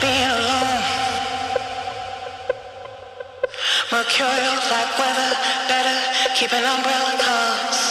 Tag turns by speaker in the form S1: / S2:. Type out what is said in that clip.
S1: being alone. Mercurial like weather, better keep an umbrella cause.